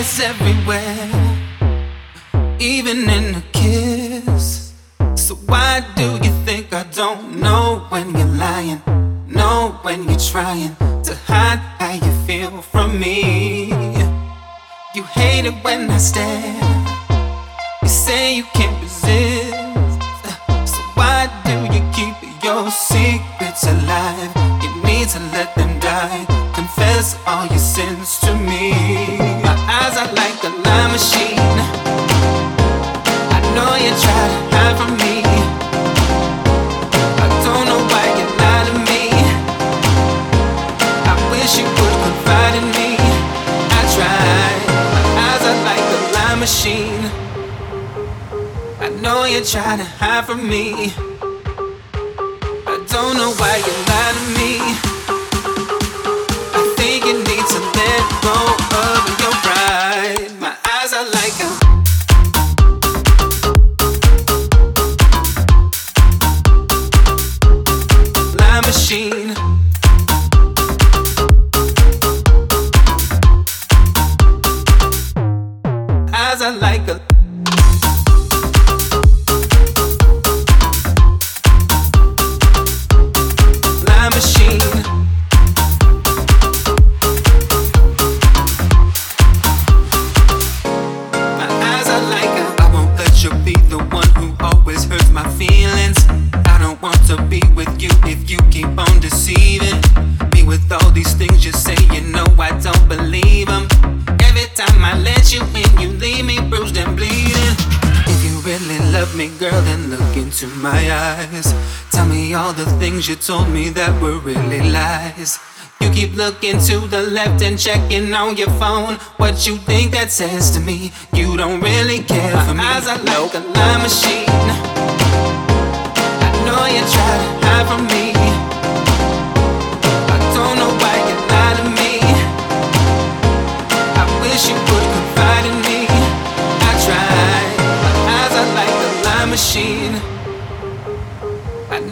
is everywhere, even in a kiss. So why do you think I don't know when you're lying? Know when you're trying to hide how you feel from me. You hate it when I stare. You say you can't resist. So why do you keep your secrets alive? You need to let them die. Confess all your sins to me. Eyes are like a lie machine. I know you try to hide from me. I don't know why you lie to me. I wish you would confide in me. I tried. My eyes are like a lie machine. I know you try to hide from me. I don't know why you lie to me. Are like a machine. My eyes are like a I won't let you be the one who always hurts my feelings. I don't want to be me, girl, then look into my eyes. Tell me all the things you told me that were really lies. You keep looking to the left and checking on your phone. What you think that says to me? You don't really care for me. Eyes are like a lie machine.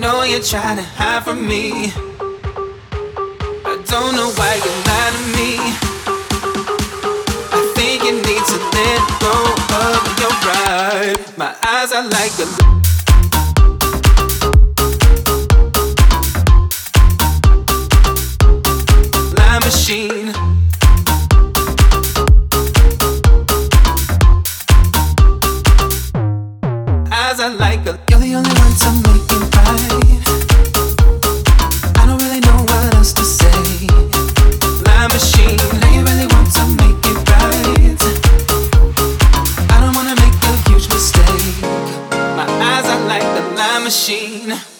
Know you try to hide from me. I don't know why you lie to me. I think you need to let go of your pride. My eyes are like a machine. Eyes are like a You're only one to make it right. I don't really know what else to say. Lie machine, now you really want to make it right. I don't wanna make a huge mistake. My eyes are like the lie machine.